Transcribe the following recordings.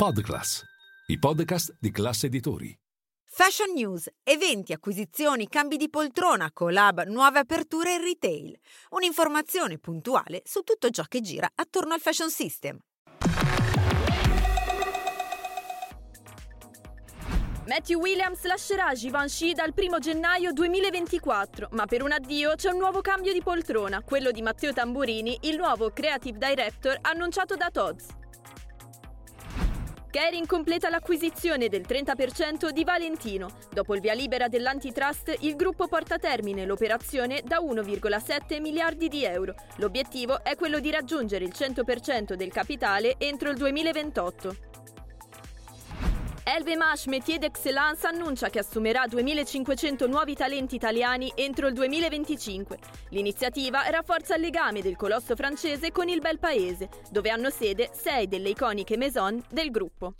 Podclass, i podcast di classe editori. Fashion News, eventi, acquisizioni, cambi di poltrona, collab, nuove aperture in retail. Un'informazione puntuale su tutto ciò che gira attorno al fashion system. Matthew Williams lascerà Givenchy dal 1 gennaio 2024, ma per un addio c'è un nuovo cambio di poltrona, quello di Matteo Tamburini, il nuovo creative director annunciato da Tod's. Kering completa l'acquisizione del 30% di Valentino. Dopo il via libera dell'antitrust, il gruppo porta a termine l'operazione da 1,7 miliardi di euro. L'obiettivo è quello di raggiungere il 100% del capitale entro il 2028. LVMH Métier d'Excellence annuncia che assumerà 2500 nuovi talenti italiani entro il 2025. L'iniziativa rafforza il legame del colosso francese con il bel paese, dove hanno sede sei delle iconiche maison del gruppo.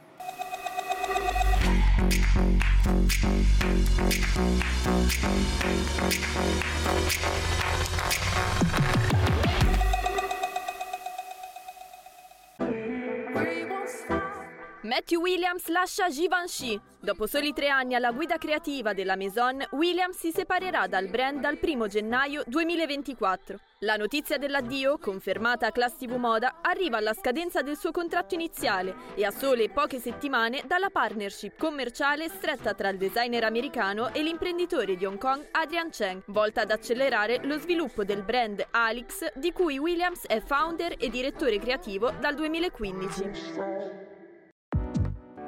Matthew Williams lascia Givenchy. Dopo soli tre anni alla guida creativa della Maison, Williams si separerà dal brand dal 1 gennaio 2024. La notizia dell'addio, confermata a Class TV Moda, arriva alla scadenza del suo contratto iniziale e a sole poche settimane dalla partnership commerciale stretta tra il designer americano e l'imprenditore di Hong Kong Adrian Cheng, volta ad accelerare lo sviluppo del brand Alix, di cui Williams è founder e direttore creativo dal 2015.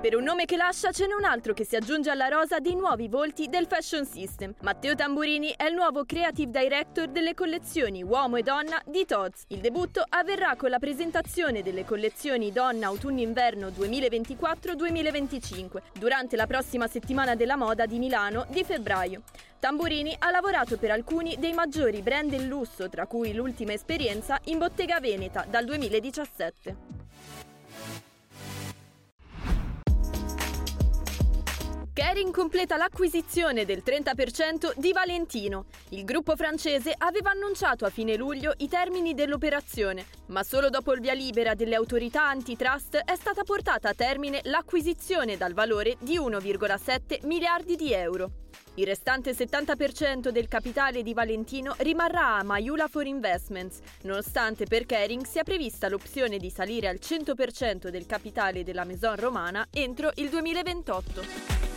Per un nome che lascia ce n'è un altro che si aggiunge alla rosa dei nuovi volti del fashion system. Matteo Tamburini è il nuovo creative director delle collezioni Uomo e Donna di Tod's. Il debutto avverrà con la presentazione delle collezioni Donna Autunno-Inverno 2024-2025 durante la prossima settimana della moda di Milano di febbraio. Tamburini ha lavorato per alcuni dei maggiori brand del lusso, tra cui l'ultima esperienza in Bottega Veneta dal 2017. Kering completa l'acquisizione del 30% di Valentino. Il gruppo francese aveva annunciato a fine luglio i termini dell'operazione, ma solo dopo il via libera delle autorità antitrust è stata portata a termine l'acquisizione dal valore di 1,7 miliardi di euro. Il restante 70% del capitale di Valentino rimarrà a Mayula for Investments, nonostante per Kering sia prevista l'opzione di salire al 100% del capitale della Maison Romana entro il 2028.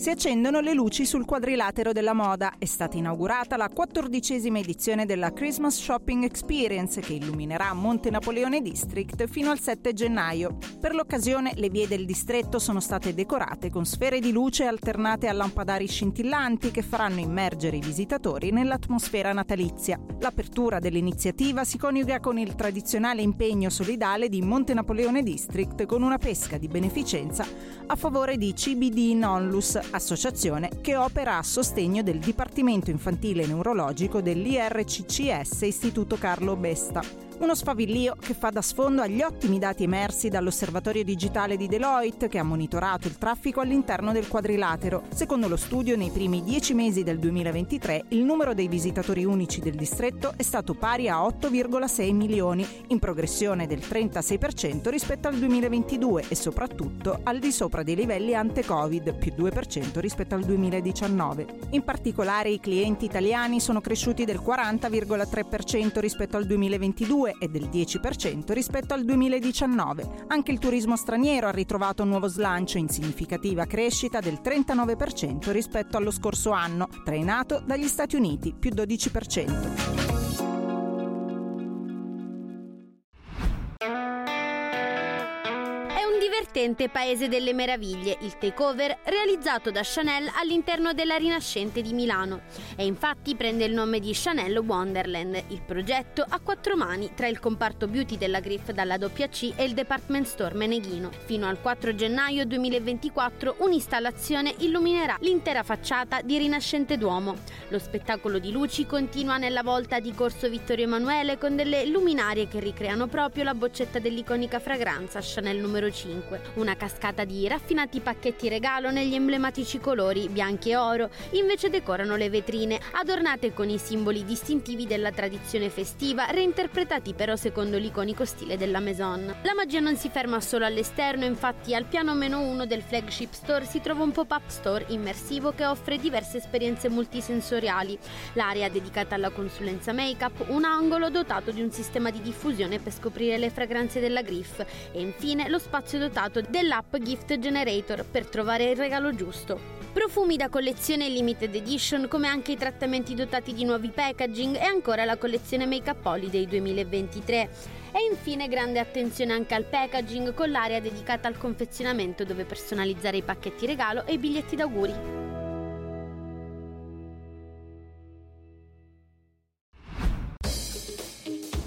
Si accendono le luci sul quadrilatero della moda. È stata inaugurata la quattordicesima edizione della Christmas Shopping Experience che illuminerà Monte Napoleone District fino al 7 gennaio. Per l'occasione le vie del distretto sono state decorate con sfere di luce alternate a lampadari scintillanti che faranno immergere i visitatori nell'atmosfera natalizia. L'apertura dell'iniziativa si coniuga con il tradizionale impegno solidale di Monte Napoleone District con una pesca di beneficenza a favore di CBD Nonlus, associazione che opera a sostegno del Dipartimento Infantile Neurologico dell'IRCCS Istituto Carlo Besta. Uno sfavillio che fa da sfondo agli ottimi dati emersi dall'osservatorio digitale di Deloitte che ha monitorato il traffico all'interno del quadrilatero. Secondo lo studio, nei primi dieci mesi del 2023 il numero dei visitatori unici del distretto è stato pari a 8,6 milioni, in progressione del 36% rispetto al 2022 e soprattutto al di sopra dei livelli ante-Covid, più 2% rispetto al 2019. In particolare i clienti italiani sono cresciuti del 40,3% rispetto al 2022 e del 10% rispetto al 2019. Anche il turismo straniero ha ritrovato un nuovo slancio in significativa crescita del 39% rispetto allo scorso anno, trainato dagli Stati Uniti, più 12%. Divertente Paese delle Meraviglie, il takeover realizzato da Chanel all'interno della Rinascente di Milano e infatti prende il nome di Chanel Wonderland, il progetto a quattro mani tra il comparto beauty della Griff dalla WC e il department store Meneghino. Fino al 4 gennaio 2024 un'installazione illuminerà l'intera facciata di Rinascente Duomo. Lo spettacolo di luci continua nella volta di Corso Vittorio Emanuele con delle luminarie che ricreano proprio la boccetta dell'iconica fragranza Chanel numero 5 2025. Una cascata di raffinati pacchetti regalo negli emblematici colori bianchi e oro invece decorano le vetrine, adornate con i simboli distintivi della tradizione festiva, reinterpretati però secondo l'iconico stile della Maison. La magia non si ferma solo all'esterno, infatti al piano meno uno del flagship store si trova un pop-up store immersivo che offre diverse esperienze multisensoriali. L'area dedicata alla consulenza make-up, un angolo dotato di un sistema di diffusione per scoprire le fragranze della Griff e infine lo spazio dotato dell'app Gift Generator per trovare il regalo giusto. Profumi da collezione limited edition come anche i trattamenti dotati di nuovi packaging e ancora la collezione Make Up Holiday 2023. E infine grande attenzione anche al packaging con l'area dedicata al confezionamento dove personalizzare i pacchetti regalo e i biglietti d'auguri.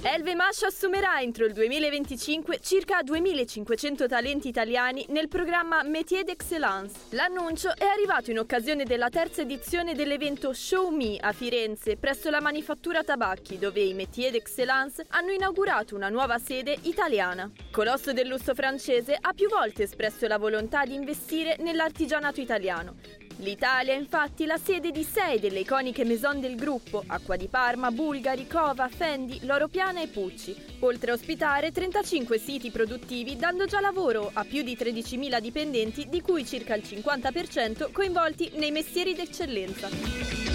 Elvemash assumerà entro il 2025 circa 2500 talenti italiani nel programma Métier d'Excellence. L'annuncio è arrivato in occasione della terza edizione dell'evento Show Me a Firenze, presso la manifattura tabacchi, dove i Métier d'Excellence hanno inaugurato una nuova sede italiana. Colosso del lusso francese ha più volte espresso la volontà di investire nell'artigianato italiano, L'Italia è infatti la sede di sei delle iconiche maison del gruppo, Acqua di Parma, Bulgari, Cova, Fendi, Loro Piana e Pucci, oltre a ospitare 35 siti produttivi dando già lavoro a più di 13.000 dipendenti di cui circa il 50% coinvolti nei mestieri d'eccellenza.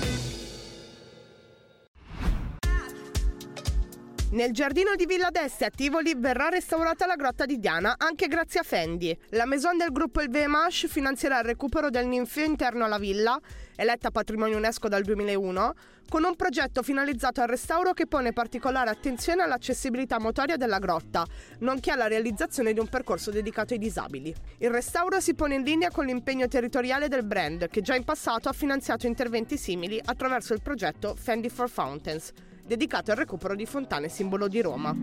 Nel giardino di Villa d'Este a Tivoli verrà restaurata la grotta di Diana anche grazie a Fendi. La maison del gruppo El VMH finanzierà il recupero del ninfeo interno alla villa, eletta patrimonio UNESCO dal 2001, con un progetto finalizzato al restauro che pone particolare attenzione all'accessibilità motoria della grotta, nonché alla realizzazione di un percorso dedicato ai disabili. Il restauro si pone in linea con l'impegno territoriale del brand, che già in passato ha finanziato interventi simili attraverso il progetto Fendi for Fountains dedicato al recupero di fontane simbolo di Roma.